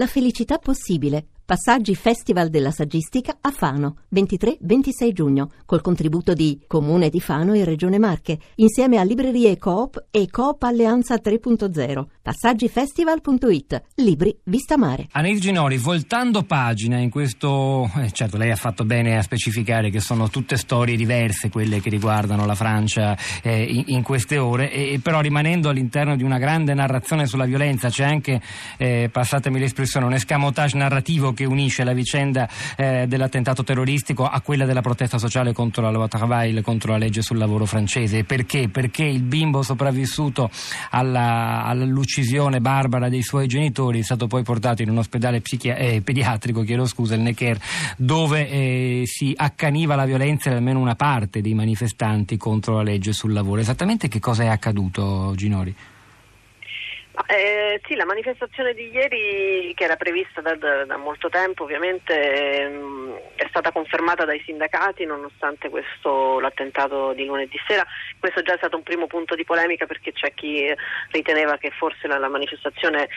La felicità possibile. Passaggi Festival della Saggistica a Fano, 23-26 giugno, col contributo di Comune di Fano e Regione Marche, insieme a Librerie Coop e Coop Alleanza 3.0. Passaggifestival.it. Libri Vista Mare. Anil Ginori, voltando pagina in questo... Eh, certo, lei ha fatto bene a specificare che sono tutte storie diverse quelle che riguardano la Francia eh, in, in, queste ore, e, però rimanendo all'interno di una grande narrazione sulla violenza, c'è anche, eh, passatemi l'espressione, un escamotage narrativo che unisce la vicenda eh, dell'attentato terroristico a quella della protesta sociale contro la loi travail, contro la legge sul lavoro francese. Perché? Perché il bimbo sopravvissuto alla, all'uccisione barbara dei suoi genitori è stato poi portato in un ospedale psichi- eh, pediatrico, chiedo scusa, il Necker, dove eh, si accaniva la violenza di almeno una parte dei manifestanti contro la legge sul lavoro. Esattamente che cosa è accaduto, Ginori? Eh, sì, la manifestazione di ieri, che era prevista da, da, da molto tempo, ovviamente ehm, è stata confermata dai sindacati nonostante questo, l'attentato di lunedì sera. Questo già è stato un primo punto di polemica perché c'è chi riteneva che forse la, la manifestazione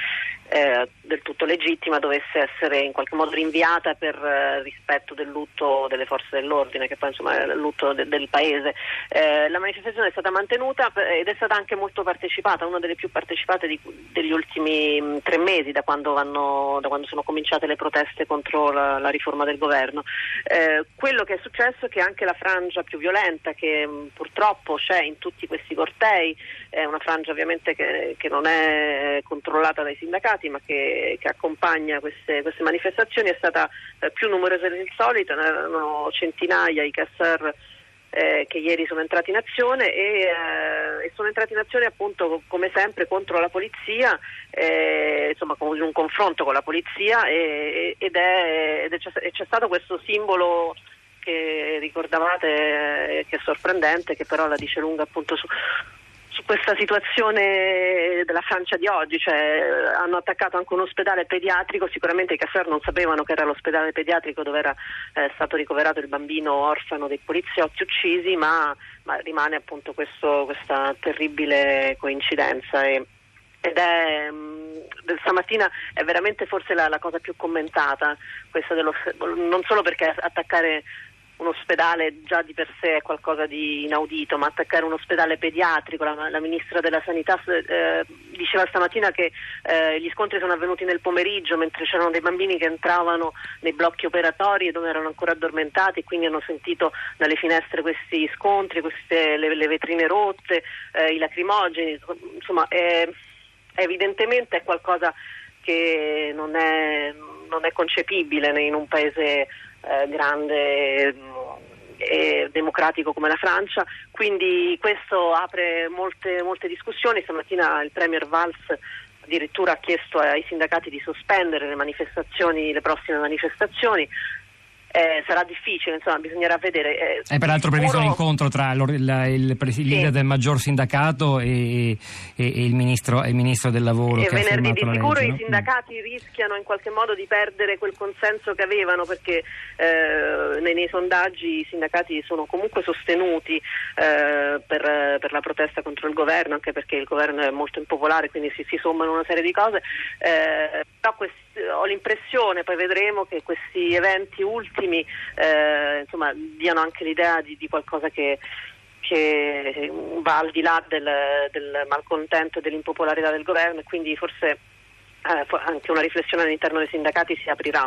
eh, del tutto legittima dovesse essere in qualche modo rinviata per eh, rispetto del lutto delle forze dell'ordine, che poi insomma è il lutto de, del paese. Eh, la manifestazione è stata mantenuta ed è stata anche molto partecipata, una delle più partecipate di, degli ultimi mh, tre mesi da quando, vanno, da quando, sono cominciate le proteste contro la, la riforma del governo. Eh, quello che è successo è che anche la frangia più violenta che mh, purtroppo c'è in tutti questi cortei, è una frangia ovviamente che, che non è controllata dai sindacati ma che, che accompagna queste, queste, manifestazioni è stata eh, più numerosa del solito, erano centinaia i Casser eh, che ieri sono entrati in azione e, eh, e, sono entrati in azione appunto come sempre contro la polizia, eh, insomma con un confronto con la polizia e, ed, è, ed è, c'è stato questo simbolo che ricordavate eh, che è sorprendente, che però la dice lunga appunto su, su questa situazione della Francia di oggi, cioè hanno attaccato anche un ospedale pediatrico, sicuramente i Casser non sapevano che era l'ospedale pediatrico dove era eh, stato ricoverato il bambino orfano dei poliziotti uccisi, ma, ma rimane appunto questo, questa terribile coincidenza. E, ed è mh, stamattina è veramente forse la, la cosa più commentata, dello, non solo perché attaccare un ospedale già di per sé è qualcosa di inaudito, ma attaccare un ospedale pediatrico, la, la ministra della Sanità eh, diceva stamattina che eh, gli scontri sono avvenuti nel pomeriggio mentre c'erano dei bambini che entravano nei blocchi operatori dove erano ancora addormentati e quindi hanno sentito dalle finestre questi scontri, queste, le, le vetrine rotte, eh, i lacrimogeni, insomma è, evidentemente è qualcosa che non è, non è concepibile in un paese eh, grande mm, e democratico come la Francia, quindi questo apre molte, molte discussioni. Stamattina il Premier Valls addirittura ha chiesto ai sindacati di sospendere le manifestazioni, le prossime manifestazioni eh, sarà difficile, insomma bisognerà vedere. Eh, È peraltro previsto un incontro tra il, il, il sì. leader del maggior sindacato e, e, e, il, ministro, il, ministro, del lavoro. E venerdì di sicuro legge, i no? sindacati mm. rischiano in qualche modo di perdere quel consenso che avevano perché eh, nei, nei, sondaggi i sindacati sono comunque sostenuti eh, per, per, la protesta contro il governo, anche perché il governo è molto impopolare, quindi si, si sommano una serie di cose. Però questi, ho l'impressione, poi vedremo, che questi eventi ultimi eh, insomma, diano anche l'idea di, di qualcosa che, che, va al di là del, del malcontento e dell'impopolarità del governo e quindi forse eh, anche una riflessione all'interno dei sindacati si aprirà.